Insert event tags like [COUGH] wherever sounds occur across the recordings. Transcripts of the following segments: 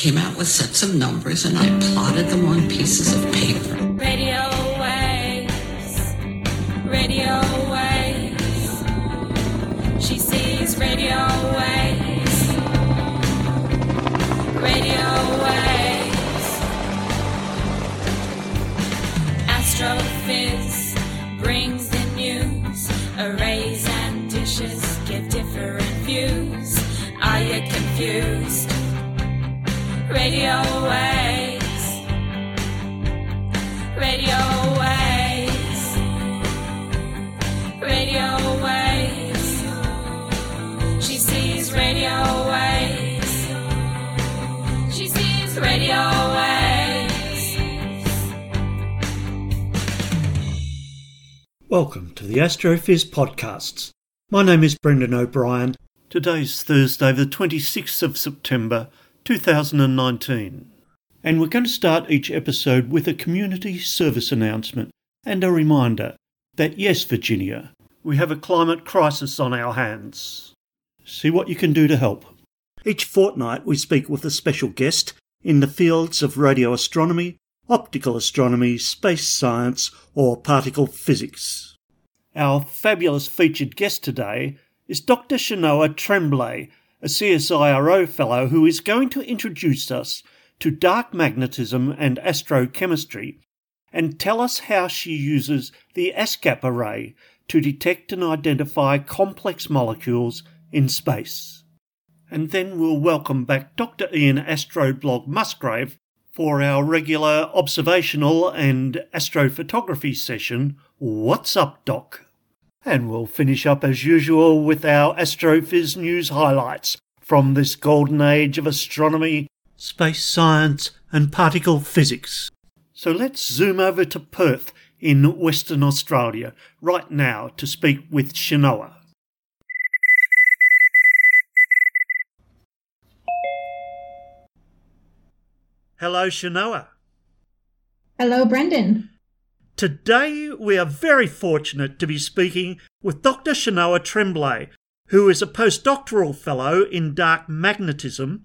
came out with sets of numbers and I plotted them on pieces of paper. Radio waves, radio waves. She sees radio waves, radio waves. Astrophiz brings the news. Arrays and dishes give different views. Are you confused? Radio waves, radio waves, radio waves. She sees radio waves. She sees radio waves. Welcome to the Astrophiz podcasts. My name is Brendan O'Brien. Today's Thursday, the 26th of September 2019. And we're going to start each episode with a community service announcement and a reminder that yes, Virginia, we have a climate crisis on our hands. See what you can do to help. Each fortnight, we speak with a special guest in the fields of radio astronomy, optical astronomy, space science, or particle physics. Our fabulous featured guest today is Dr. Chenoa Tremblay, a CSIRO fellow who is going to introduce us to dark magnetism and astrochemistry and tell us how she uses the ASKAP array to detect and identify complex molecules in space. And then we'll welcome back Dr. Ian Astroblog Musgrave for our regular observational and astrophotography session, What's Up, Doc? And we'll finish up as usual with our Astrophiz news highlights from this golden age of astronomy, space science, and particle physics. So let's zoom over to Perth in Western Australia right now to speak with Chenoa. Hello, Chenoa. Hello, Brendan. Today, we are very fortunate to be speaking with Dr. Chenoa Tremblay, who is a postdoctoral fellow in dark magnetism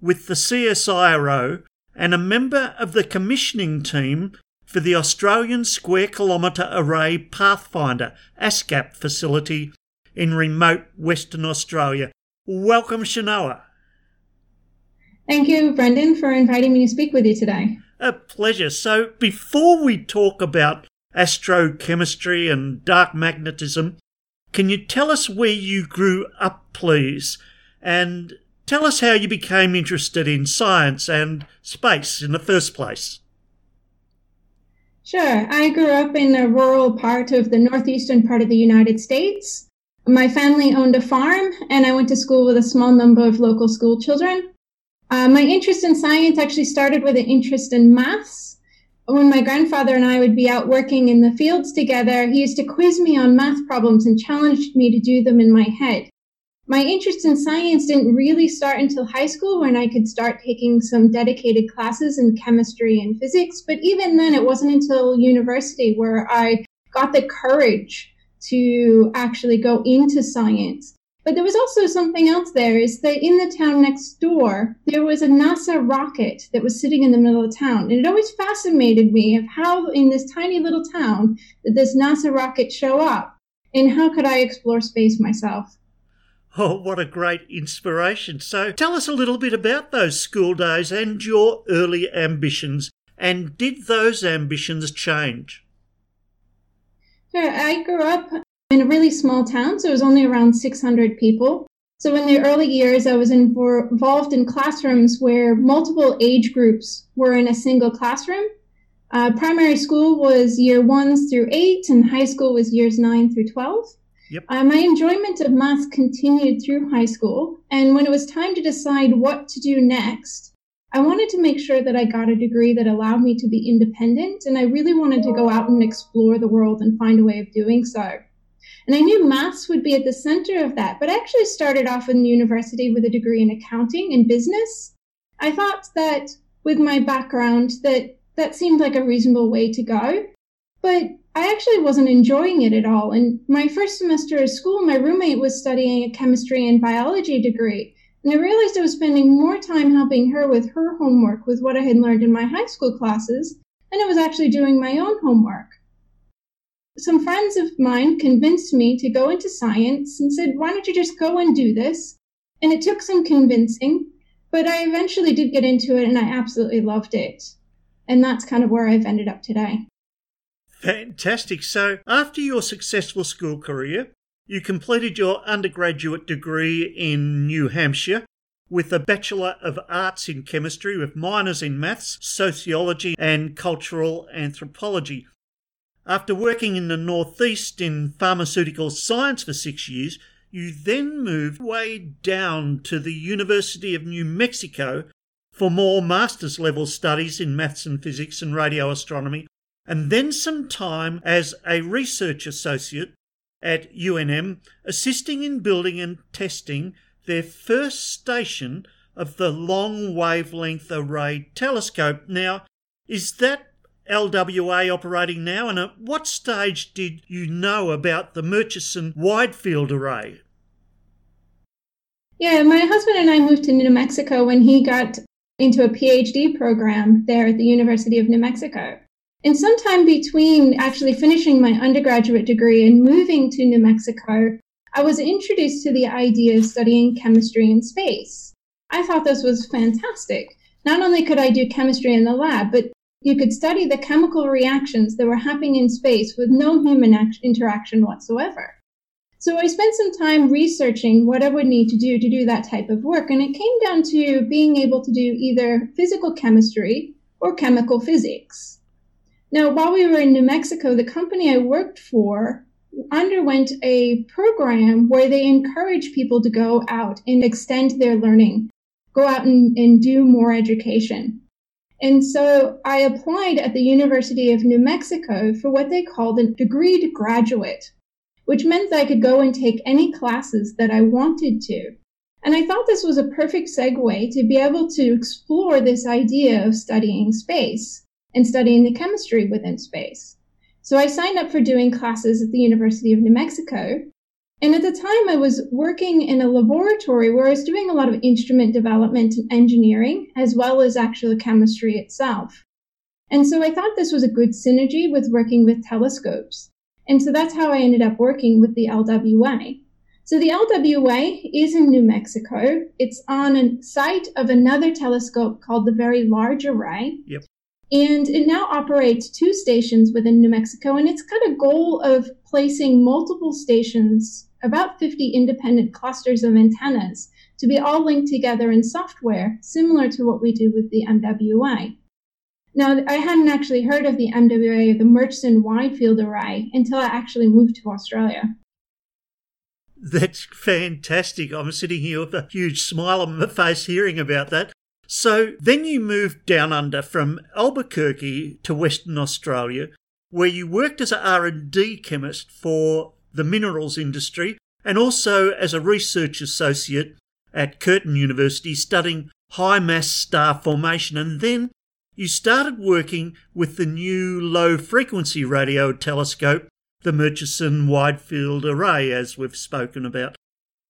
with the CSIRO and a member of the commissioning team for the Australian Square Kilometre Array Pathfinder ASKAP facility in remote Western Australia. Welcome, Chenoa. Thank you, Brendan, for inviting me to speak with you today. A pleasure. So, before we talk about astrochemistry and dark magnetism, can you tell us where you grew up, please? And tell us how you became interested in science and space in the first place. Sure. I grew up in a rural part of the northeastern part of the United States. My family owned a farm, and I went to school with a small number of local school children. Uh, my interest in science actually started with an interest in maths. When my grandfather and I would be out working in the fields together, he used to quiz me on math problems and challenged me to do them in my head. My interest in science didn't really start until high school when I could start taking some dedicated classes in chemistry and physics. But even then, it wasn't until university where I got the courage to actually go into science. But there was also something else there is that in the town next door, there was a NASA rocket that was sitting in the middle of town. And it always fascinated me of how in this tiny little town did this NASA rocket show up and how could I explore space myself? Oh, what a great inspiration. So tell us a little bit about those school days and your early ambitions. And did those ambitions change? I grew up in a really small town, so it was only around 600 people. So in the early years, I was involved in classrooms where multiple age groups were in a single classroom. Uh, primary school was year ones through eight, and high school was years nine through 12. Yep. Uh, my enjoyment of math continued through high school, and when it was time to decide what to do next, I wanted to make sure that I got a degree that allowed me to be independent, and I really wanted to go out and explore the world and find a way of doing so. And I knew maths would be at the center of that, but I actually started off in university with a degree in accounting and business. I thought that with my background that that seemed like a reasonable way to go, but I actually wasn't enjoying it at all. And my first semester of school, my roommate was studying a chemistry and biology degree. And I realized I was spending more time helping her with her homework with what I had learned in my high school classes than I was actually doing my own homework. Some friends of mine convinced me to go into science and said, why don't you just go and do this? And it took some convincing, but I eventually did get into it and I absolutely loved it. And that's kind of where I've ended up today. Fantastic. So, after your successful school career, you completed your undergraduate degree in New Hampshire with a Bachelor of Arts in Chemistry with minors in Maths, Sociology, and Cultural Anthropology. After working in the Northeast in pharmaceutical science for six years, you then moved way down to the University of New Mexico for more master's level studies in maths and physics and radio astronomy, and then some time as a research associate at UNM, assisting in building and testing their first station of the Long Wavelength Array Telescope. Now, is that LWA operating now? And at what stage did you know about the Murchison Wide Field Array? Yeah, my husband and I moved to New Mexico when he got into a PhD program there at the University of New Mexico. And sometime between actually finishing my undergraduate degree and moving to New Mexico, I was introduced to the idea of studying chemistry in space. I thought this was fantastic. Not only could I do chemistry in the lab, but you could study the chemical reactions that were happening in space with no human act- interaction whatsoever. So I spent some time researching what I would need to do to do that type of work, and it came down to being able to do either physical chemistry or chemical physics. Now, while we were in New Mexico, the company I worked for underwent a program where they encourage people to go out and extend their learning, go out and, and do more education. And so I applied at the University of New Mexico for what they called a degreed graduate, which meant that I could go and take any classes that I wanted to. And I thought this was a perfect segue to be able to explore this idea of studying space and studying the chemistry within space. So I signed up for doing classes at the University of New Mexico. And at the time, I was working in a laboratory where I was doing a lot of instrument development and engineering, as well as actual chemistry itself. And so I thought this was a good synergy with working with telescopes. And so that's how I ended up working with the LWA. So the LWA is in New Mexico. It's on a site of another telescope called the Very Large Array. Yep. And it now operates two stations within New Mexico, and it's got a goal of placing multiple stations, about 50 independent clusters of antennas, to be all linked together in software, similar to what we do with the MWA. Now, I hadn't actually heard of the MWA, the Murchison Wide Field Array, until I actually moved to Australia. That's fantastic. I'm sitting here with a huge smile on my face hearing about that. So then you moved down under from Albuquerque to Western Australia, where you worked as an R&D chemist for the minerals industry and also as a research associate at Curtin University studying high mass star formation and then you started working with the new low frequency radio telescope, the Murchison Wide Field Array, as we've spoken about,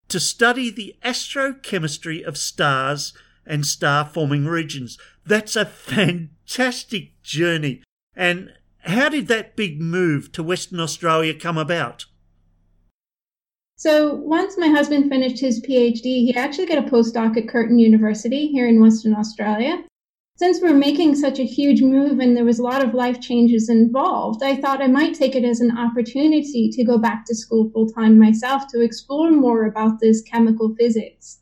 to study the astrochemistry of stars and star forming regions. That's a fantastic journey. And how did that big move to Western Australia come about? So once my husband finished his PhD, he actually got a postdoc at Curtin University here in Western Australia. Since we're making such a huge move and there was a lot of life changes involved, I thought I might take it as an opportunity to go back to school full time myself to explore more about this chemical physics.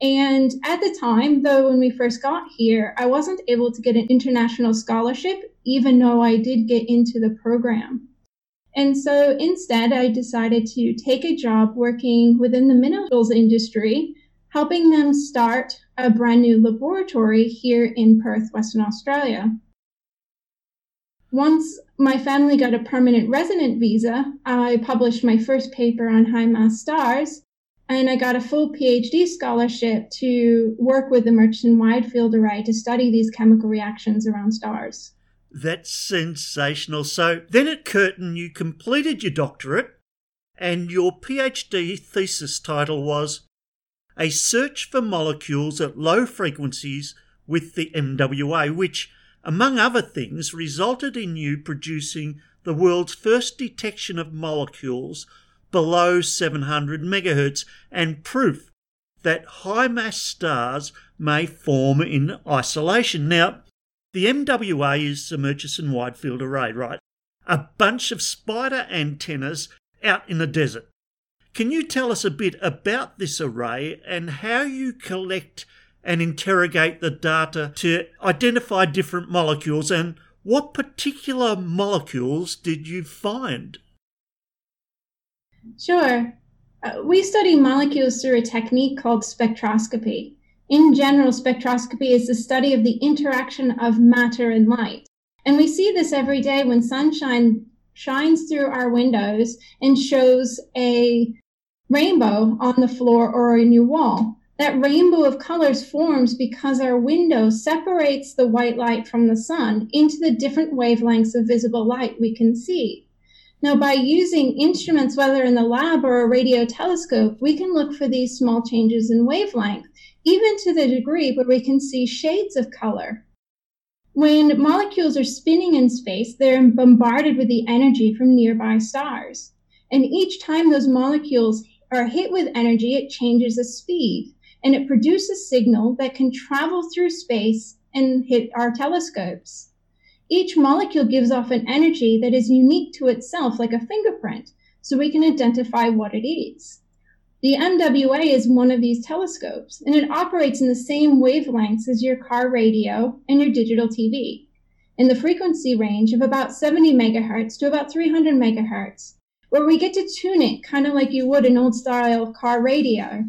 And at the time, though, when we first got here, I wasn't able to get an international scholarship, even though I did get into the program. And so instead, I decided to take a job working within the minerals industry, helping them start a brand new laboratory here in Perth, Western Australia. Once my family got a permanent resident visa, I published my first paper on high mass stars and I got a full PhD scholarship to work with the Murchison Wide Field Array to study these chemical reactions around stars. That's sensational. So then at Curtin, you completed your doctorate, and your PhD thesis title was a search for molecules at low frequencies with the MWA, which, among other things, resulted in you producing the world's first detection of molecules below 700 megahertz and proof that high mass stars may form in isolation. Now, the MWA is the Murchison Wide Field Array, right? A bunch of spider antennas out in the desert. Can you tell us a bit about this array and how you collect and interrogate the data to identify different molecules and what particular molecules did you find? Sure. Uh, we study molecules through a technique called spectroscopy. In general, spectroscopy is the study of the interaction of matter and light. And we see this every day when sunshine shines through our windows and shows a rainbow on the floor or in your wall. That rainbow of colors forms because our window separates the white light from the sun into the different wavelengths of visible light we can see. Now, by using instruments, whether in the lab or a radio telescope, we can look for these small changes in wavelength, even to the degree where we can see shades of color. When molecules are spinning in space, they're bombarded with the energy from nearby stars. And each time those molecules are hit with energy, it changes the speed and it produces a signal that can travel through space and hit our telescopes. Each molecule gives off an energy that is unique to itself, like a fingerprint, so we can identify what it is. The MWA is one of these telescopes, and it operates in the same wavelengths as your car radio and your digital TV, in the frequency range of about 70 megahertz to about 300 megahertz, where we get to tune it kind of like you would an old style car radio.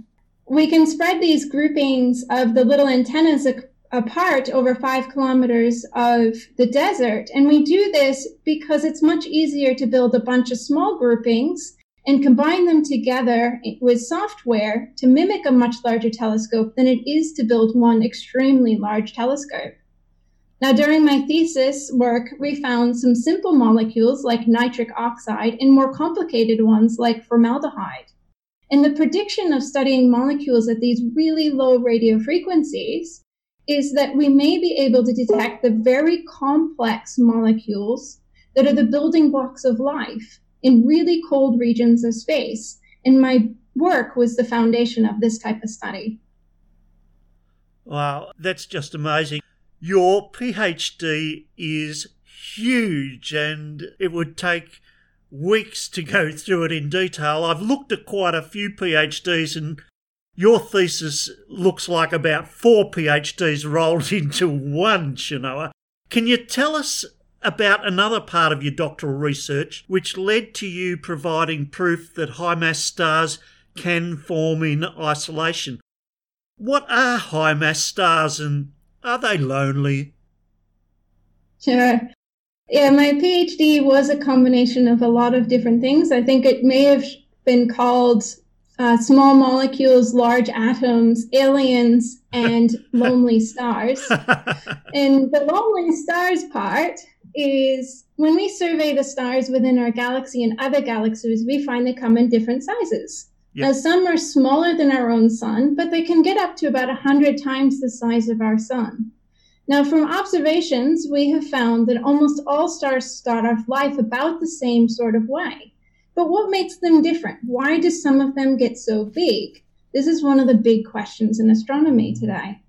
We can spread these groupings of the little antennas apart over five kilometers of the desert. And we do this because it's much easier to build a bunch of small groupings and combine them together with software to mimic a much larger telescope than it is to build one extremely large telescope. Now, during my thesis work, we found some simple molecules like nitric oxide and more complicated ones like formaldehyde. And the prediction of studying molecules at these really low radio frequencies is that we may be able to detect the very complex molecules that are the building blocks of life in really cold regions of space. And my work was the foundation of this type of study. Wow, that's just amazing. Your PhD is huge and it would take weeks to go through it in detail. I've looked at quite a few PhDs and your thesis looks like about four PhDs rolled [LAUGHS] into one, Chenoa. Can you tell us about another part of your doctoral research which led to you providing proof that high mass stars can form in isolation? What are high mass stars and are they lonely? Sure. Yeah, my PhD was a combination of a lot of different things. I think it may have been called uh, small molecules, large atoms, aliens, and [LAUGHS] lonely stars. [LAUGHS] and the lonely stars part is when we survey the stars within our galaxy and other galaxies, we find they come in different sizes. Yep. Now, some are smaller than our own sun, but they can get up to about 100 times the size of our sun. Now, from observations, we have found that almost all stars start off life about the same sort of way. But what makes them different? Why do some of them get so big? This is one of the big questions in astronomy today.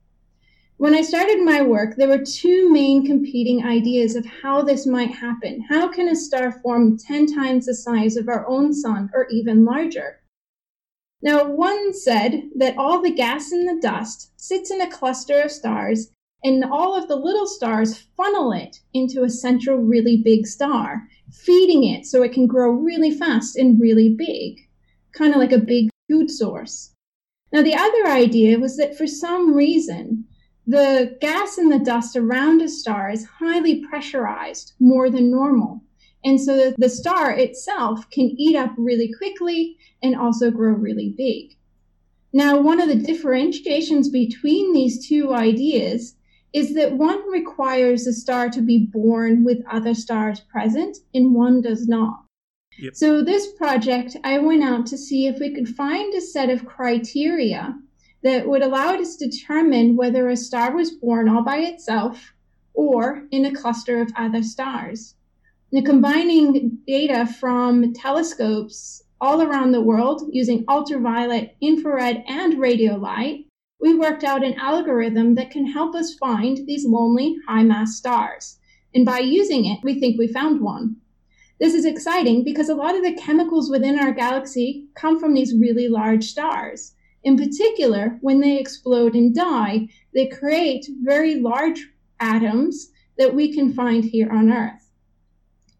When I started my work, there were two main competing ideas of how this might happen. How can a star form 10 times the size of our own sun or even larger? Now, one said that all the gas and the dust sits in a cluster of stars, and all of the little stars funnel it into a central, really big star feeding it so it can grow really fast and really big, kind of like a big food source. Now, the other idea was that for some reason, the gas and the dust around a star is highly pressurized more than normal. And so the, the star itself can eat up really quickly and also grow really big. Now, one of the differentiations between these two ideas is that one requires a star to be born with other stars present and one does not. Yep. So, this project, I went out to see if we could find a set of criteria that would allow us to determine whether a star was born all by itself or in a cluster of other stars. Now, combining data from telescopes all around the world using ultraviolet, infrared, and radio light, we worked out an algorithm that can help us find these lonely high mass stars. And by using it, we think we found one. This is exciting because a lot of the chemicals within our galaxy come from these really large stars. In particular, when they explode and die, they create very large atoms that we can find here on Earth.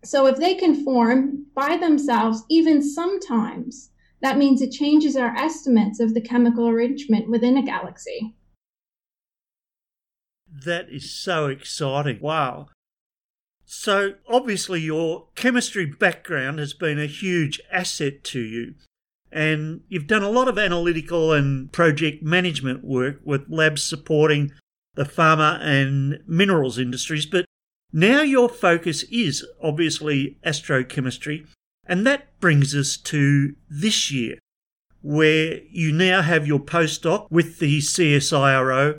So if they can form by themselves, even sometimes, that means it changes our estimates of the chemical arrangement within a galaxy. That is so exciting. Wow. So, obviously, your chemistry background has been a huge asset to you. And you've done a lot of analytical and project management work with labs supporting the pharma and minerals industries. But now your focus is obviously astrochemistry. And that brings us to this year, where you now have your postdoc with the CSIRO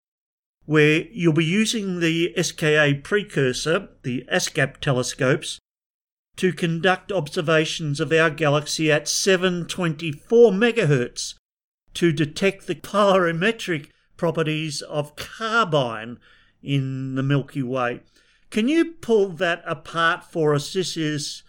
where you'll be using the SKA precursor, the ASKAP telescopes, to conduct observations of our galaxy at 724 megahertz to detect the polarimetric properties of carbyne in the Milky Way. Can you pull that apart for us? This is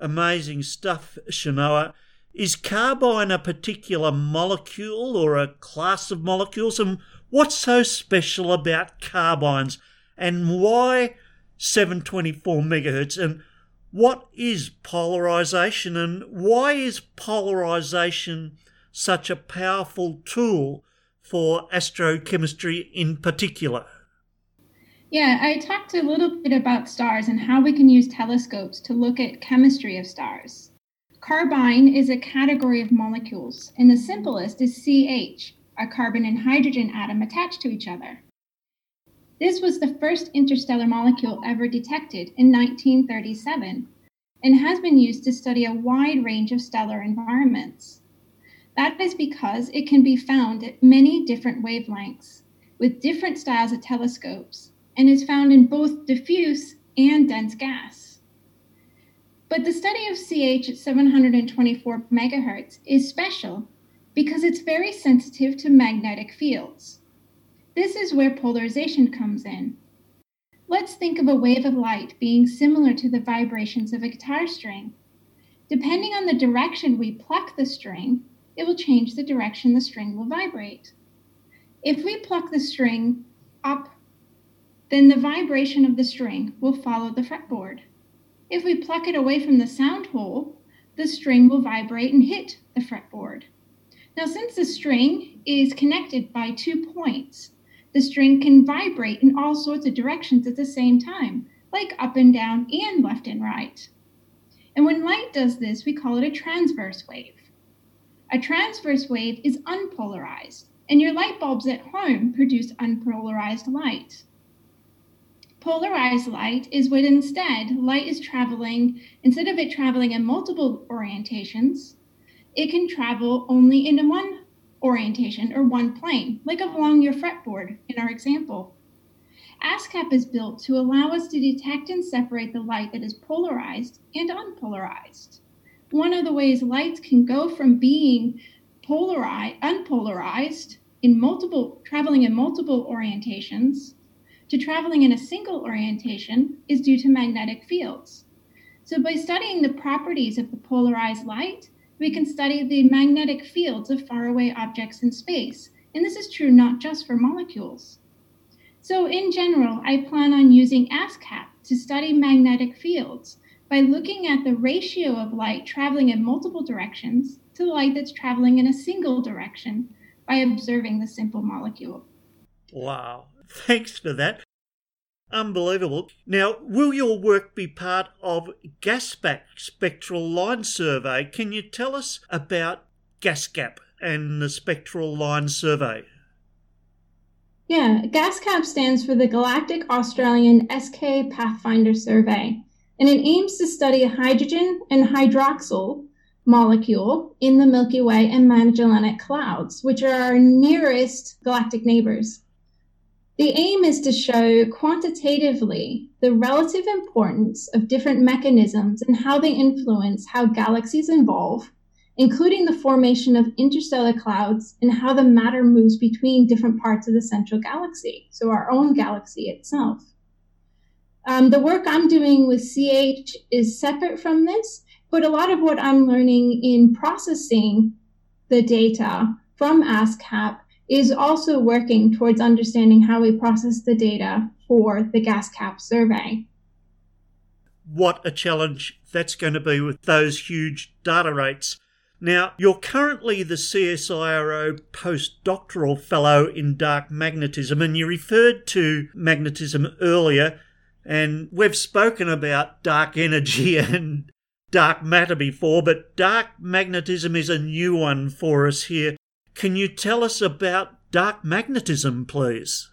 amazing stuff, Chenoa. Is carbyne a particular molecule or a class of molecules? And What's so special about carbynes and why 724 megahertz and what is polarization and why is polarization such a powerful tool for astrochemistry in particular? Yeah, I talked a little bit about stars and how we can use telescopes to look at chemistry of stars. Carbyne is a category of molecules, and the simplest is CH, a carbon and hydrogen atom attached to each other. This was the first interstellar molecule ever detected in 1937 and has been used to study a wide range of stellar environments. That is because it can be found at many different wavelengths with different styles of telescopes and is found in both diffuse and dense gas. But the study of CH at 724 megahertz is special because it's very sensitive to magnetic fields. This is where polarization comes in. Let's think of a wave of light being similar to the vibrations of a guitar string. Depending on the direction we pluck the string, it will change the direction the string will vibrate. If we pluck the string up, then the vibration of the string will follow the fretboard. If we pluck it away from the sound hole, the string will vibrate and hit the fretboard. Now, since the string is connected by two points, the string can vibrate in all sorts of directions at the same time, like up and down and left and right. And when light does this, we call it a transverse wave. A transverse wave is unpolarized, and your light bulbs at home produce unpolarized light. Polarized light is when instead light is traveling, instead of it traveling in multiple orientations, it can travel only in one orientation or one plane, like along your fretboard in our example. ASKAP is built to allow us to detect and separate the light that is polarized and unpolarized. One of the ways lights can go from being polarized, unpolarized in multiple traveling in multiple orientations to traveling in a single orientation is due to magnetic fields. So by studying the properties of the polarized light, we can study the magnetic fields of faraway objects in space. And this is true not just for molecules. So, in general, I plan on using ASKAP to study magnetic fields by looking at the ratio of light traveling in multiple directions to the light that's traveling in a single direction by observing the simple molecule. Wow. [LAUGHS] Thanks for that. Unbelievable. Now, will your work be part of GASKAP Spectral Line Survey? Can you tell us about GASKAP and the Spectral Line Survey? Yeah, GASKAP stands for the Galactic Australian SK Pathfinder Survey, and it aims to study hydrogen and hydroxyl molecule in the Milky Way and Magellanic Clouds, which are our nearest galactic neighbors. The aim is to show quantitatively the relative importance of different mechanisms and how they influence how galaxies evolve, including the formation of interstellar clouds and how the matter moves between different parts of the central galaxy, so our own galaxy itself. Um, the work I'm doing with CH is separate from this, but a lot of what I'm learning in processing the data from ASKAP is also working towards understanding how we process the data for the GASKAP survey. What a challenge that's going to be with those huge data rates. Now, you're currently the CSIRO postdoctoral fellow in dark magnetism, and you referred to magnetism earlier, and we've spoken about dark energy [LAUGHS] and dark matter before, but dark magnetism is a new one for us here. Can you tell us about dark magnetism, please?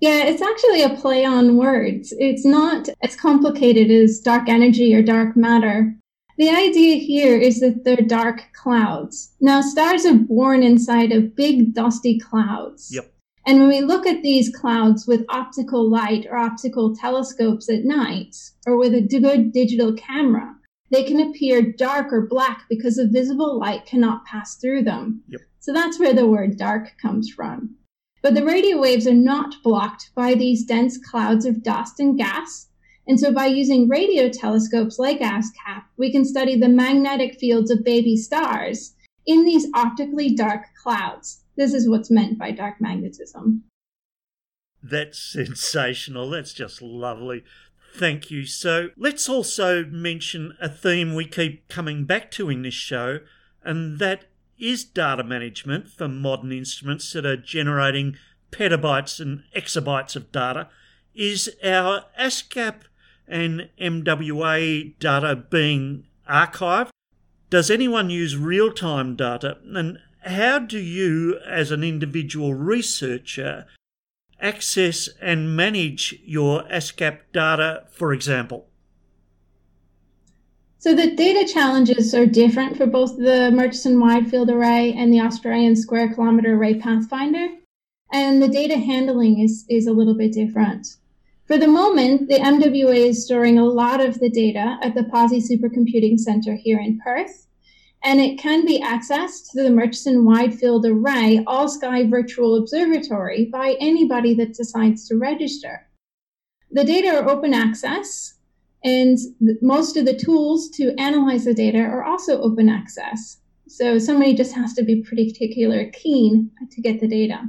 Yeah, it's actually a play on words. It's not as complicated as dark energy or dark matter. The idea here is that they're dark clouds. Now, stars are born inside of big, dusty clouds. Yep. And when we look at these clouds with optical light or optical telescopes at night, or with a good digital camera, they can appear dark or black because the visible light cannot pass through them. Yep. So that's where the word dark comes from. But the radio waves are not blocked by these dense clouds of dust and gas. And so by using radio telescopes like ASKAP, we can study the magnetic fields of baby stars in these optically dark clouds. This is what's meant by dark magnetism. That's [LAUGHS] sensational. That's just lovely. Thank you. So let's also mention a theme we keep coming back to in this show, and that is data management for modern instruments that are generating petabytes and exabytes of data. Is our ASKAP and MWA data being archived? Does anyone use real time data? And how do you, as an individual researcher, access and manage your ASKAP data, for example? So the data challenges are different for both the Murchison Wide Field Array and the Australian Square Kilometre Array Pathfinder, and the data handling is, is a little bit different. For the moment, the MWA is storing a lot of the data at the Pawsey Supercomputing Centre here in Perth, and it can be accessed through the Murchison Wide Field Array All Sky Virtual Observatory by anybody that decides to register. The data are open access, and most of the tools to analyze the data are also open access. So somebody just has to be particular keen to get the data.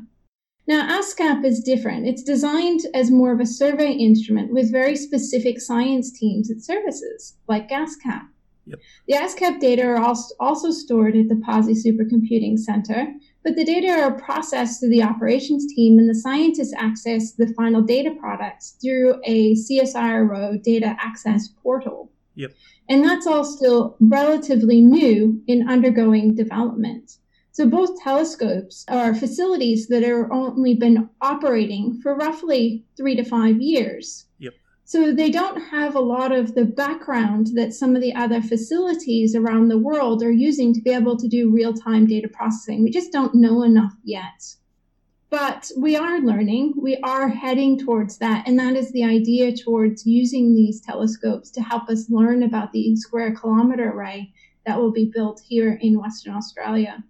Now, ASKAP is different. It's designed as more of a survey instrument with very specific science teams it services, like GASKAP. Yep. The ASKAP data are also stored at the Pawsey Supercomputing Center, but the data are processed through the operations team and the scientists access the final data products through a CSIRO data access portal. Yep. And that's all still relatively new in undergoing development. So both telescopes are facilities that are only been operating for roughly three to five years. Yep. So they don't have a lot of the background that some of the other facilities around the world are using to be able to do real time data processing. We just don't know enough yet. But we are learning, we are heading towards that. And that is the idea towards using these telescopes to help us learn about the square kilometre array that will be built here in Western Australia.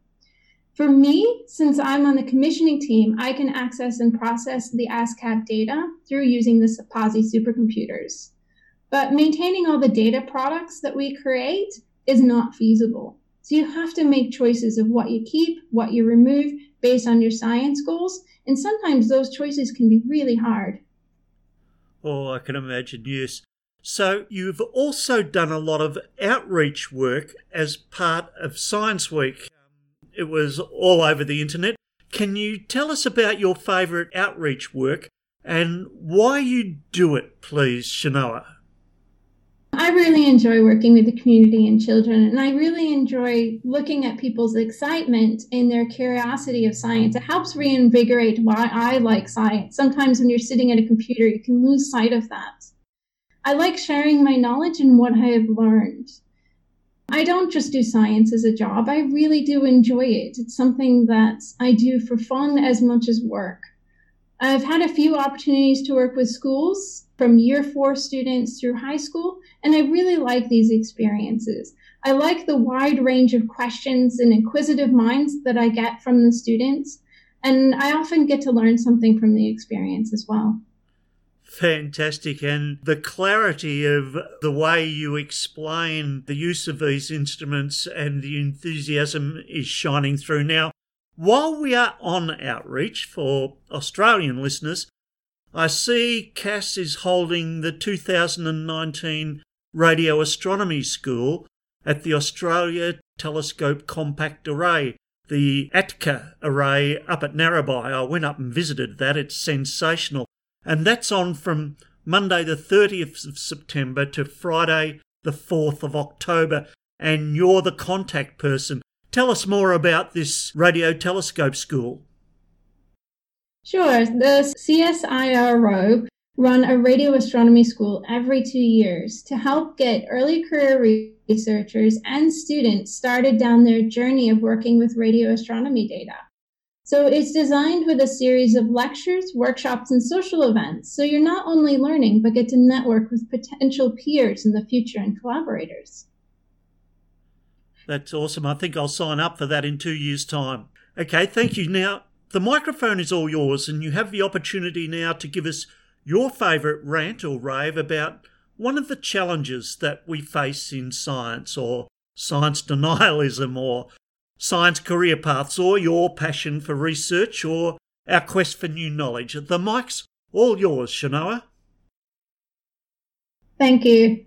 For me, since I'm on the commissioning team, I can access and process the ASKAP data through using the Pawsey supercomputers. But maintaining all the data products that we create is not feasible. So you have to make choices of what you keep, what you remove based on your science goals, and sometimes those choices can be really hard. Oh, I can imagine, yes. So you've also done a lot of outreach work as part of Science Week it was all over the internet. Can you tell us about your favourite outreach work and why you do it, please, Chenoa? I really enjoy working with the community and children, and I really enjoy looking at people's excitement and their curiosity of science. It helps reinvigorate why I like science. Sometimes when you're sitting at a computer, you can lose sight of that. I like sharing my knowledge and what I have learned. I don't just do science as a job. I really do enjoy it. It's something that I do for fun as much as work. I've had a few opportunities to work with schools from year four students through high school, and I really like these experiences. I like the wide range of questions and inquisitive minds that I get from the students, and I often get to learn something from the experience as well. Fantastic. And the clarity of the way you explain the use of these instruments and the enthusiasm is shining through. Now, while we are on outreach for Australian listeners, I see CASS is holding the 2019 Radio Astronomy School at the Australia Telescope Compact Array, the ATCA array up at Narrabri. I went up and visited that. It's sensational. And that's on from Monday the 30th of September to Friday the 4th of October. And you're the contact person. Tell us more about this radio telescope school. Sure. The CSIRO run a radio astronomy school every two years to help get early career researchers and students started down their journey of working with radio astronomy data. So it's designed with a series of lectures, workshops, and social events. So you're not only learning, but get to network with potential peers in the future and collaborators. That's awesome. I think I'll sign up for that in two years' time. Okay, thank you. Now, the microphone is all yours, and you have the opportunity now to give us your favourite rant or rave about one of the challenges that we face in science, or science denialism, or science career paths, or your passion for research, or our quest for new knowledge. The mic's all yours, Chenoa. Thank you.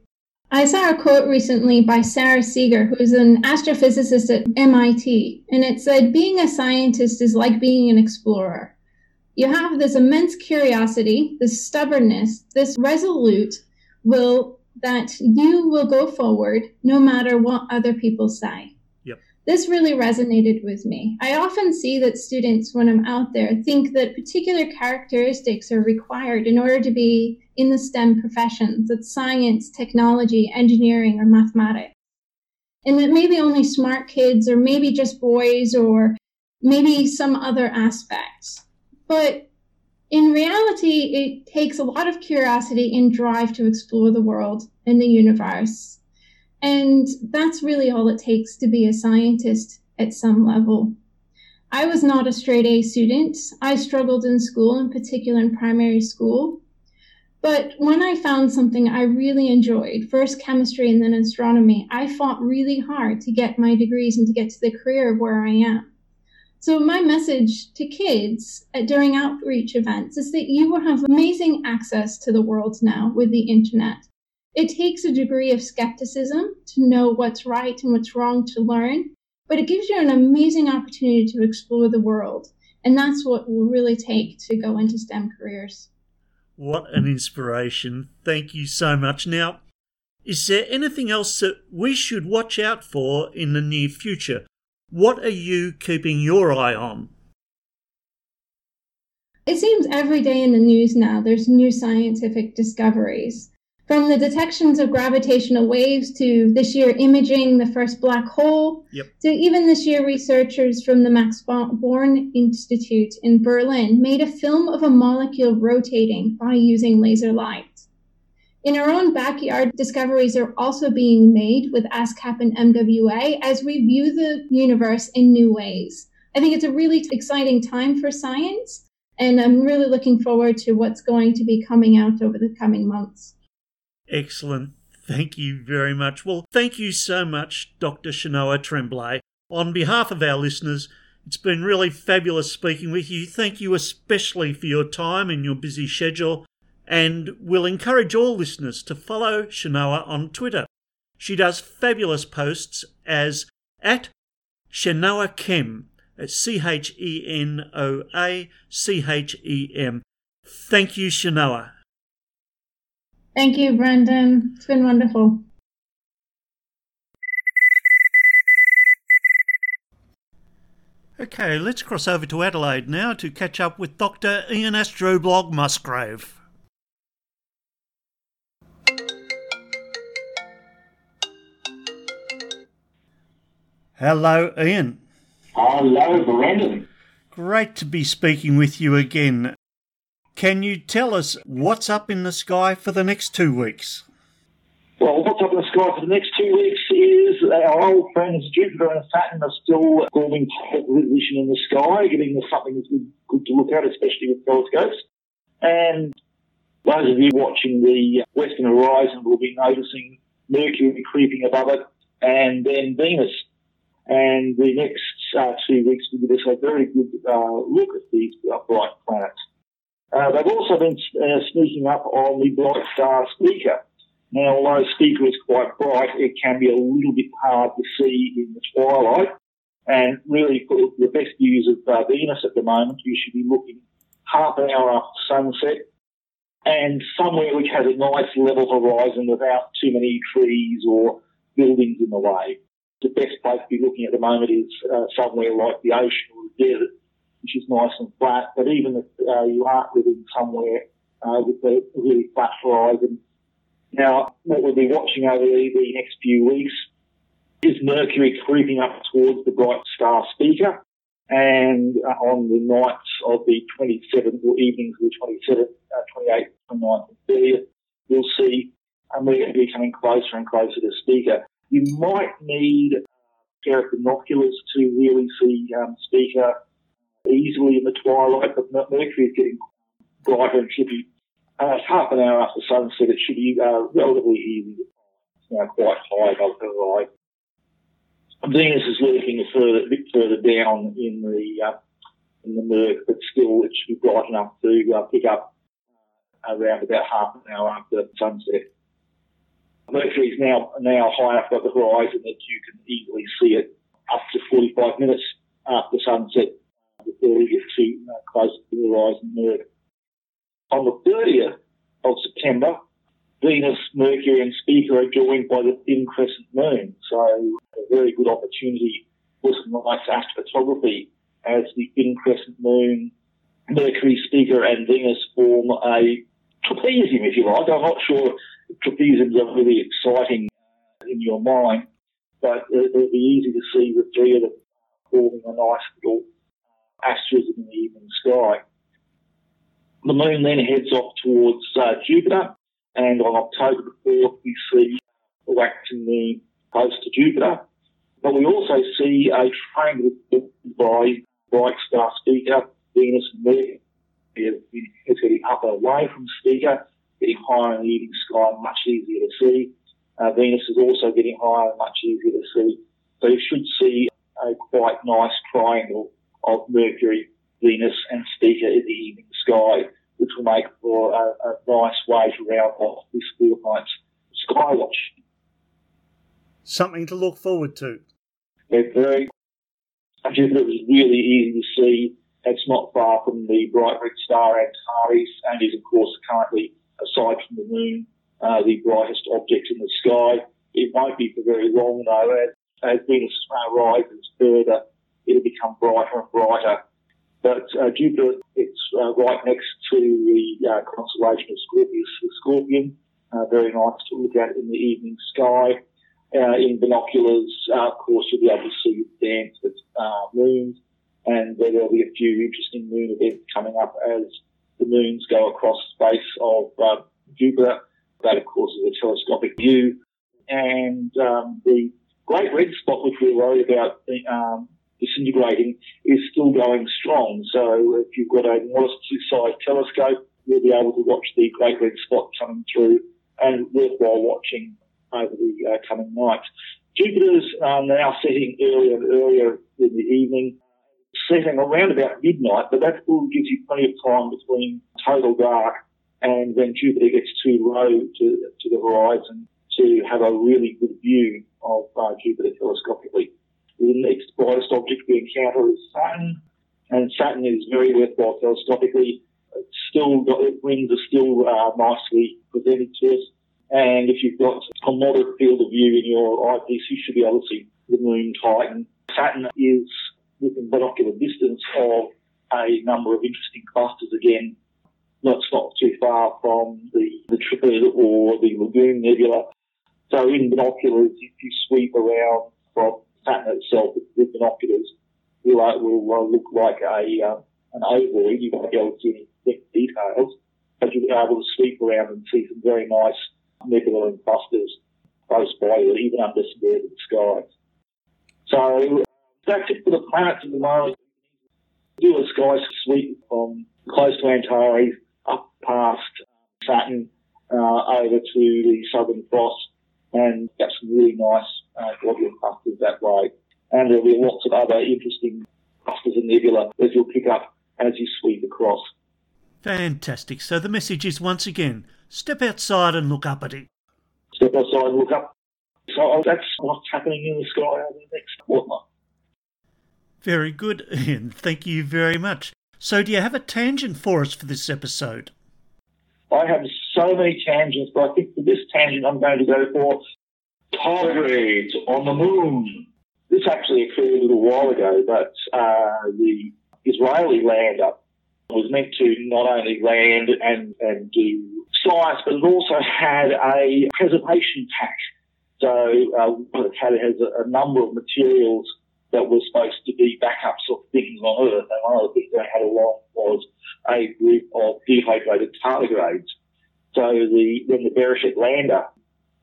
I saw a quote recently by Sarah Seager, who is an astrophysicist at MIT, and it said, Being a scientist is like being an explorer. You have this immense curiosity, this stubbornness, this resolute will that you will go forward no matter what other people say. This really resonated with me. I often see that students, when I'm out there, think that particular characteristics are required in order to be in the STEM professions, that's science, technology, engineering, or mathematics. And that maybe only smart kids, or maybe just boys, or maybe some other aspects. But in reality, it takes a lot of curiosity and drive to explore the world and the universe and that's really all it takes to be a scientist at some level. I was not a straight A student. I struggled in school, in particular in primary school. But when I found something I really enjoyed, first chemistry and then astronomy, I fought really hard to get my degrees and to get to the career of where I am. So, my message to kids uh, during outreach events is that you will have amazing access to the world now with the internet. It takes a degree of skepticism to know what's right and what's wrong to learn, but it gives you an amazing opportunity to explore the world. And that's what will really take to go into STEM careers. What an inspiration. Thank you so much. Now, is there anything else that we should watch out for in the near future? What are you keeping your eye on? It seems every day in the news now there's new scientific discoveries. From the detections of gravitational waves to this year imaging the first black hole, yep. to even this year researchers from the Max Born Institute in Berlin made a film of a molecule rotating by using laser light. In our own backyard, discoveries are also being made with ASKAP and MWA as we view the universe in new ways. I think it's a really exciting time for science, and I'm really looking forward to what's going to be coming out over the coming months. Excellent. Thank you very much. Well, thank you so much, Dr. Chenoa Tremblay. On behalf of our listeners, it's been really fabulous speaking with you. Thank you especially for your time and your busy schedule. And we'll encourage all listeners to follow Chenoa on Twitter. She does fabulous posts as at Chenoa Chem, C H E N O A C H E M. Thank you, Chenoa. Thank you, Brendan. It's been wonderful. Okay, let's cross over to Adelaide now to catch up with Dr. Ian Astroblog Musgrave. Hello, Ian. Hello, Brendan. Great to be speaking with you again. Can you tell us what's up in the sky for the next two weeks? Well, what's up in the sky for the next two weeks is our old friends Jupiter and Saturn are still forming position in the sky, giving us something that's good, to look at, especially with telescopes. And those of you watching the western horizon will be noticing Mercury creeping above it, and then Venus. And the next uh, two weeks will give us a very good uh, look at these bright planets. Uh, they've also been uh, sneaking up on the bright star Spica. Now, although Spica is quite bright, it can be a little bit hard to see in the twilight. And really, for the best views of uh, Venus at the moment, you should be looking half an hour after sunset and somewhere which has a nice level horizon without too many trees or buildings in the way. The best place to be looking at the moment is uh, somewhere like the ocean or the desert, which is nice and flat. But even if uh, you aren't living somewhere uh, with a really flat horizon, now what we'll be watching over the, next few weeks is Mercury creeping up towards the bright star Spica. And uh, on the nights of the 27th or evenings of the 27th, uh, 28th, 29th, and 30th, you'll see Mercury coming closer and closer to Spica. You might need a pair of binoculars to really see um, Spica easily in the twilight, but Mercury is getting brighter and should be uh, half an hour after sunset. It should be uh, relatively easy. It's now quite high above the horizon. Venus is lurking a, further, a bit further down in the uh, in the murk, but still it should be bright enough to uh, pick up uh, around about half an hour after sunset. Mercury is now now high enough above the horizon that you can easily see it up to 45 minutes after sunset before we get too uh, close to the horizon. On the 30th of September, Venus, Mercury, and Spica are joined by the thin crescent moon. So a very good opportunity for some nice astrophotography as the thin crescent moon, Mercury, Spica, and Venus form a trapezium, if you like. I'm not sure trapeziums are really exciting in your mind, but it'll be easy to see the three of them forming a nice little asterism in the evening sky. The moon then heads off towards uh, Jupiter, and on October the 4th, we see waxing moon close to Jupiter. But we also see a triangle by bright star Spica, Venus and Mercury. It's getting up and away from Spica, getting higher in the evening sky, much easier to see. Uh, Venus is also getting higher much easier to see. So you should see a quite nice triangle of Mercury, Venus and Spica in the evening sky which will make for a, a nice way to round off this fortnight's sky watch. Something to look forward to. They're very, Jupiter was really easy to see. It's not far from the bright red star Antares and is, of course, currently, aside from the moon, uh, the brightest object in the sky. It won't be for very long, though. As, as Venus rises further, it'll become brighter and brighter but uh, Jupiter, it's uh, right next to the uh, constellation of Scorpius, the Scorpion. Uh, very nice to look at in the evening sky. Uh, in binoculars, uh, of course, you'll be able to see the dance with moons, and there'll be a few interesting moon events coming up as the moons go across the space of Jupiter. That, of course, is a telescopic view. And um, the great red spot, which we worry about um, disintegrating is still going strong. So if you've got a modestly sized telescope, you'll be able to watch the Great Red Spot coming through and worthwhile watching over the uh, coming nights. Jupiter's um, now setting earlier and earlier in the evening, setting around about midnight, but that still gives you plenty of time between total dark and when Jupiter gets too low to, to the horizon to have a really good view of uh, Jupiter telescopically. The next brightest object we encounter is Saturn, and Saturn is very worthwhile telescopically. It's still got, rings are still uh, nicely presented to us. And if you've got a moderate field of view in your eyepiece, you should be able to see the moon Titan. Saturn is within binocular distance of a number of interesting clusters again. That's not too far from the, the Trifid or the Lagoon Nebula. So in binoculars, if you sweep around from Saturn itself with, binoculars will, will uh, look like a uh, an ovoid. You won't be able to see any details, but you'll be able to sweep around and see some very nice nebula and clusters close by you, even under suburban skies. So that's it for the planets at the moment. Do a sky sweep from close to Antares up past Saturn uh, over to the Southern Cross and get some really nice uh, globular clusters that way. And there'll be lots of other interesting clusters and nebula that you'll pick up as you sweep across. Fantastic. So the message is once again step outside and look up at it. Step outside and look up. So that's what's happening in the sky over the next fortnight. Very good, [LAUGHS] Ian. Thank you very much. So, do you have a tangent for us for this episode? I have so many tangents, but I think for this tangent I'm going to go for tardigrades on the moon. This actually occurred a little while ago, but uh, the Israeli lander was meant to not only land and, and do science, but it also had a preservation pack. So uh, it had, a, a number of materials that were supposed to be backups of things on Earth. And one of the things they had along was a group of dehydrated tardigrades. So the when the Beresheet lander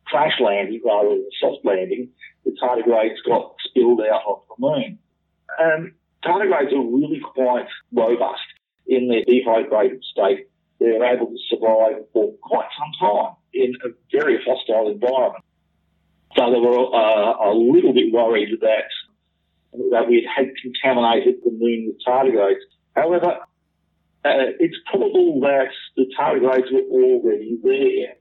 crash landing rather than soft landing, the tardigrades got spilled out of the moon. Um, tardigrades are really quite robust in their dehydrated state. They're able to survive for quite some time in a very hostile environment. So they were uh, a little bit worried that that we had contaminated the moon with tardigrades. However, uh, it's probable that the tardigrades were already there.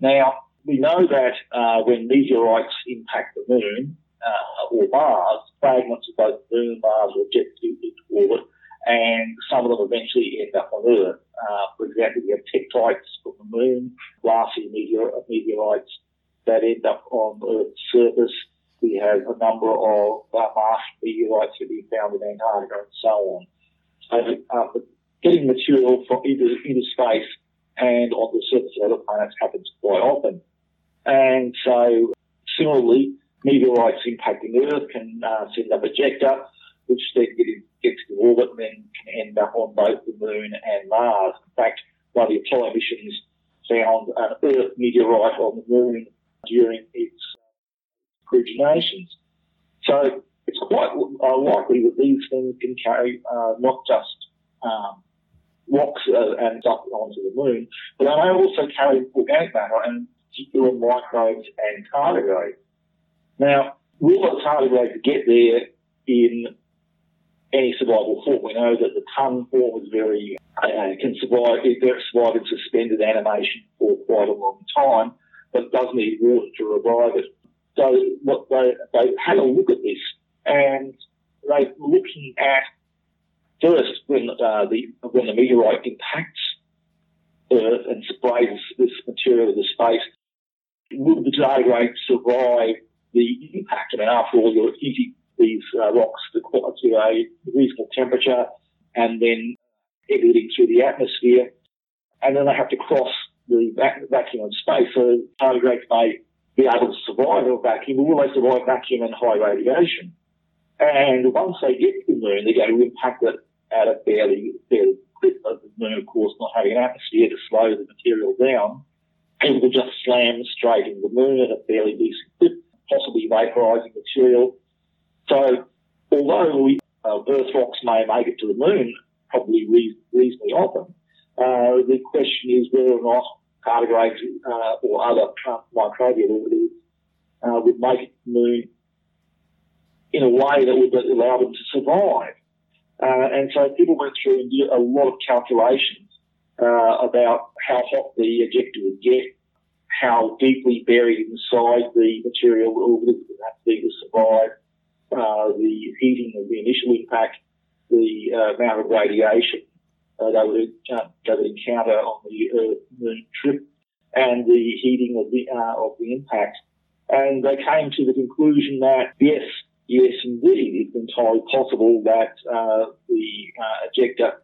Now, we know that uh, when meteorites impact the moon uh, or Mars, fragments of both moon and Mars will jet into orbit, and some of them eventually end up on Earth. Uh, for example, we have tektites from the moon, glassy meteor- meteorites that end up on Earth's surface. We have a number of uh, Martian meteorites that are being found in Antarctica and so on. So, uh, getting material from into space and on the surface of other planets happens quite often. And so, similarly, meteorites impacting Earth can uh, send up ejecta, which then gets to orbit and then can end up on both the Moon and Mars. In fact, one of the Apollo missions found an Earth meteorite on the Moon during its originations. So it's quite uh, likely that these things can carry uh, not just um, rocks uh, and stuff onto the moon, but they may also carry organic matter and particular microbes and tardigrades. Now, will the tardigrades get there in any survival form? We know that the tun form is very uh, can survive it survive in suspended animation for quite a long time, but it does need water to revive it. So what they, they had a look at this and they were looking at first when uh, the when the meteorite impacts Earth and sprays this material into space, will the tardigrade survive the impact? I mean, after all, you're heating these uh, rocks to, to a reasonable temperature and then exiting through the atmosphere, and then they have to cross the vacuum of space. So tardigrades may be able to survive a vacuum, but will they survive vacuum and high radiation? And once they get to the moon, they're going to impact it at a fairly, fairly quick, but the moon, of course, not having an atmosphere to slow the material down, will just slam straight into the moon at a fairly decent clip, possibly vaporizing material. So, although we, uh, Earth rocks may make it to the moon, probably reasonably often, uh, the question is whether or not tardigrades uh, or other microbial organisms uh, would make it to the moon in a way that would allow them to survive. Uh, and so people went through and did a lot of calculations uh, about how hot the ejecta would get, how deeply buried inside the material would have to be to survive, uh, the heating of the initial impact, the uh, amount of radiation uh, they would uh, they would encounter on the Earth Moon trip, and the heating of the of the impact. And they came to the conclusion that yes, yes, indeed, it's entirely possible that uh, the uh,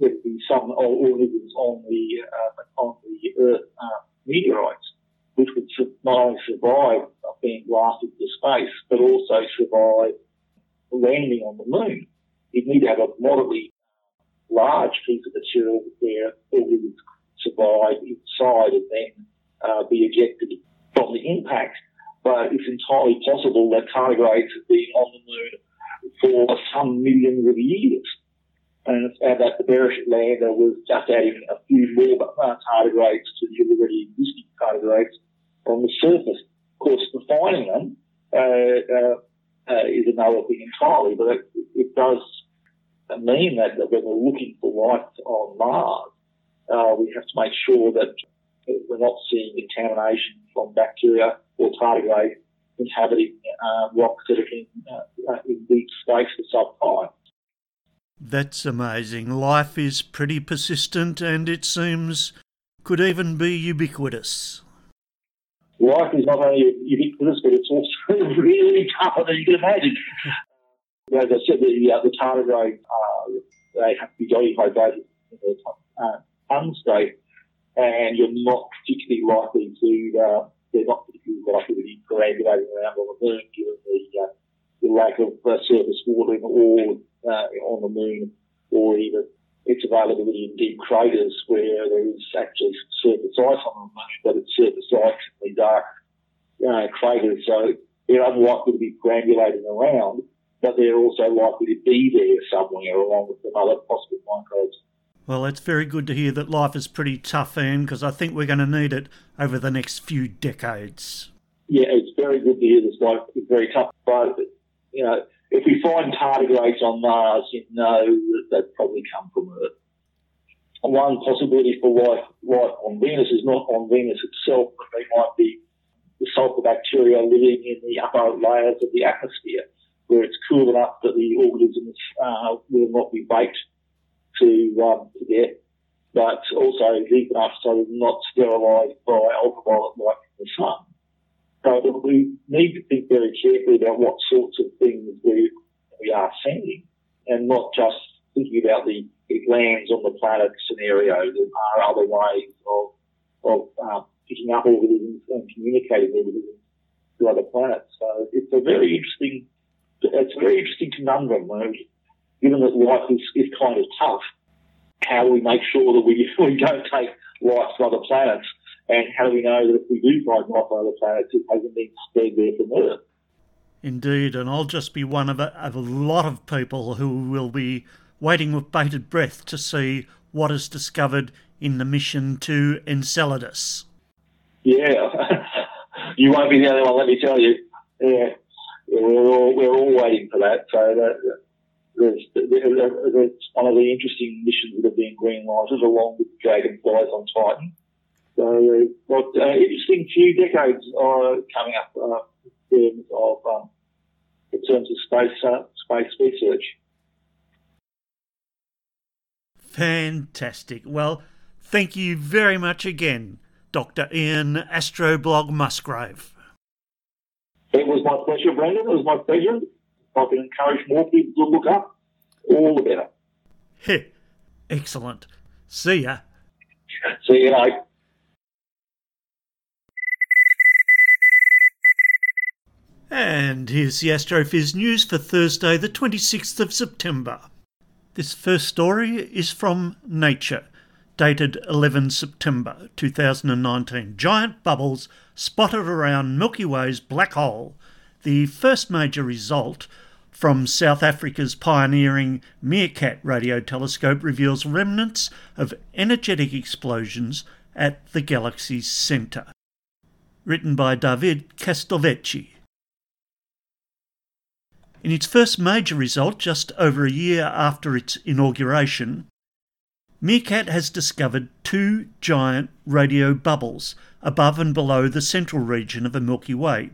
ejecta would be some organisms on the uh, on the Earth uh, meteorites, which would not only survive being blasted to space, but also survive landing on the moon. You'd need to have a moderately large piece of material where organisms survive inside and then uh, be ejected from the impact. But it's entirely possible that tardigrades have been on the moon for some millions of years. And, and that the Beresheet lander was just adding a few more uh, tardigrades to the already existing tardigrades on the surface. Of course, defining them uh, uh, uh, is another thing entirely, but it, it does mean that when we're looking for life on Mars, uh, we have to make sure that we're not seeing contamination from bacteria or tardigrade inhabiting uh, rocks that are in, in deep space for some time. That's amazing. Life is pretty persistent and it seems could even be ubiquitous. Life is not only ubiquitous, but it's also [LAUGHS] really tougher than you can imagine. As I said, the, uh, the tardigrade, uh, they have to be dehydrated in their uh, tun state, and you're not particularly likely to, uh, they're not particularly likely to be perambulating around on the moon given the, uh, the lack of uh, surface watering or uh, on the moon or even its availability in deep craters where there is actually surface ice on the moon, but it's surface ice in the dark uh, craters. So they're unlikely to be granulating around, but they're also likely to be there somewhere along with some other possible microbes. Well, it's very good to hear that life is pretty tough, Ian, because I think we're going to need it over the next few decades. Yeah, it's very good to hear this life is very tough, but, you know, if we find tardigrades on Mars, you know that they've probably come from Earth. One possibility for life, life on Venus is not on Venus itself, but they might be the sulfur bacteria living in the upper layers of the atmosphere, where it's cool enough that the organisms uh, will not be baked to, um, to death, but also deep enough so they're not sterilised by ultraviolet light from the sun. So we need to think very carefully about what sorts of things we, we are sending and not just thinking about the it lands on the planet scenario. There are other ways of, of uh, picking up organisms and communicating organisms to other planets. So it's a very interesting, it's a very interesting conundrum. Given that life is, is kind of tough, how do we make sure that we, [LAUGHS] we don't take life to other planets and how do we know that if we do find life on other planets, it hasn't been spread there from Earth? Indeed, and I'll just be one of a, of a lot of people who will be waiting with bated breath to see what is discovered in the mission to Enceladus. Yeah, [LAUGHS] you won't be the only one, let me tell you. Yeah, we're all, we're all waiting for that. So that, there's, there's one of the interesting missions that have been greenlighted along with dragonflies on Titan. So, what uh, interesting few decades are coming up uh, in terms of um, in terms of space uh, space research. Fantastic. Well, thank you very much again, Dr. Ian Astroblog Musgrave. It was my pleasure, Brendan. It was my pleasure. If I can encourage more people to look up, all the better. Heh. Excellent. See ya. [LAUGHS] See you, mate. And here's the Astrophys news for Thursday, the 26th of September. This first story is from Nature, dated 11 September 2019. Giant bubbles spotted around Milky Way's black hole, the first major result from South Africa's pioneering Meerkat radio telescope reveals remnants of energetic explosions at the galaxy's centre. Written by David Castelvecchi. In its first major result, just over a year after its inauguration, Meerkat has discovered two giant radio bubbles above and below the central region of the Milky Way.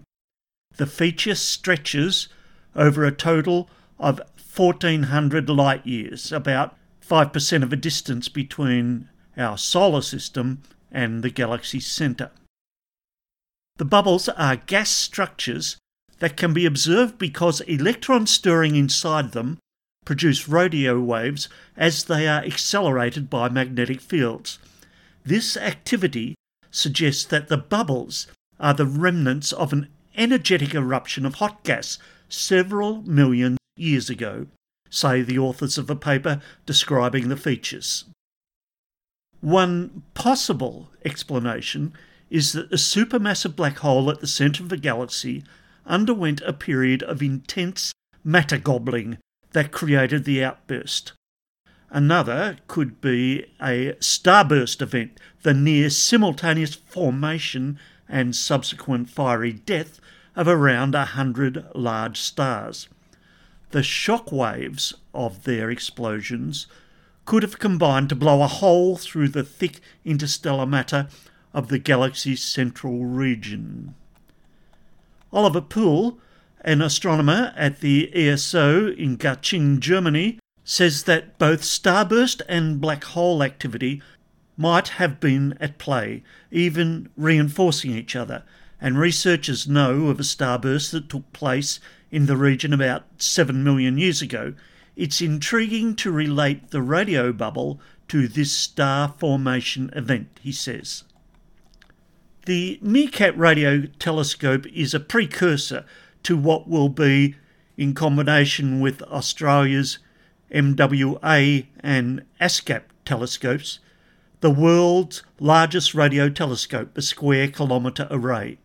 The feature stretches over a total of 1400 light years, about 5% of a distance between our solar system and the galaxy's centre. The bubbles are gas structures that can be observed because electrons stirring inside them produce radio waves as they are accelerated by magnetic fields. This activity suggests that the bubbles are the remnants of an energetic eruption of hot gas several million years ago, say the authors of a paper describing the features. One possible explanation is that a supermassive black hole at the centre of a galaxy underwent a period of intense matter gobbling that created the outburst. Another could be a starburst event, the near simultaneous formation and subsequent fiery death of around a hundred large stars. The shock waves of their explosions could have combined to blow a hole through the thick interstellar matter of the galaxy's central region. Oliver Poole, an astronomer at the ESO in Garching, Germany, says that both starburst and black hole activity might have been at play, even reinforcing each other, and researchers know of a starburst that took place in the region about 7 million years ago it's intriguing to relate the radio bubble to this star formation event, he says. The Meerkat Radio Telescope is a precursor to what will be, in combination with Australia's MWA and ASKAP telescopes, the world's largest radio telescope, a square kilometre array.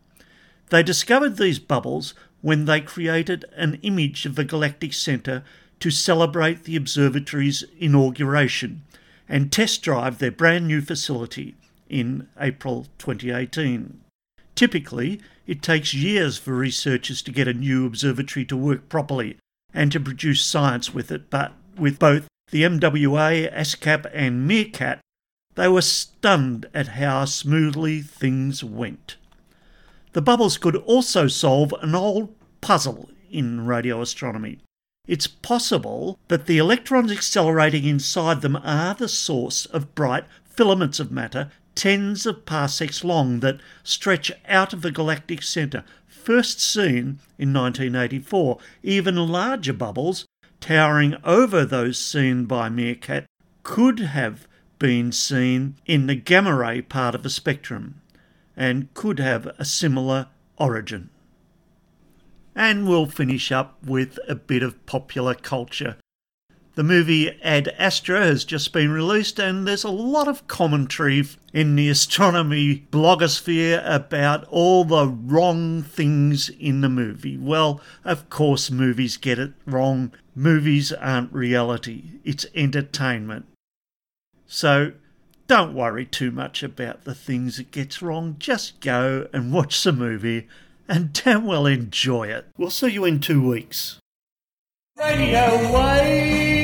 They discovered these bubbles when they created an image of the galactic centre to celebrate the observatory's inauguration and test drive their brand new facility in April 2018. Typically, it takes years for researchers to get a new observatory to work properly and to produce science with it, but with both the MWA, ASKAP, and Meerkat, they were stunned at how smoothly things went. The bubbles could also solve an old puzzle in radio astronomy. It's possible that the electrons accelerating inside them are the source of bright filaments of matter tens of parsecs long that stretch out of the galactic centre, first seen in 1984. Even larger bubbles, towering over those seen by Meerkat, could have been seen in the gamma ray part of the spectrum and could have a similar origin. And we'll finish up with a bit of popular culture. The movie Ad Astra has just been released, and there's a lot of commentary in the astronomy blogosphere about all the wrong things in the movie. Well, of course, movies get it wrong. Movies aren't reality, it's entertainment. So don't worry too much about the things it gets wrong. Just go and watch the movie and [LAUGHS] damn well enjoy it. We'll see you in two weeks. Radio Wave.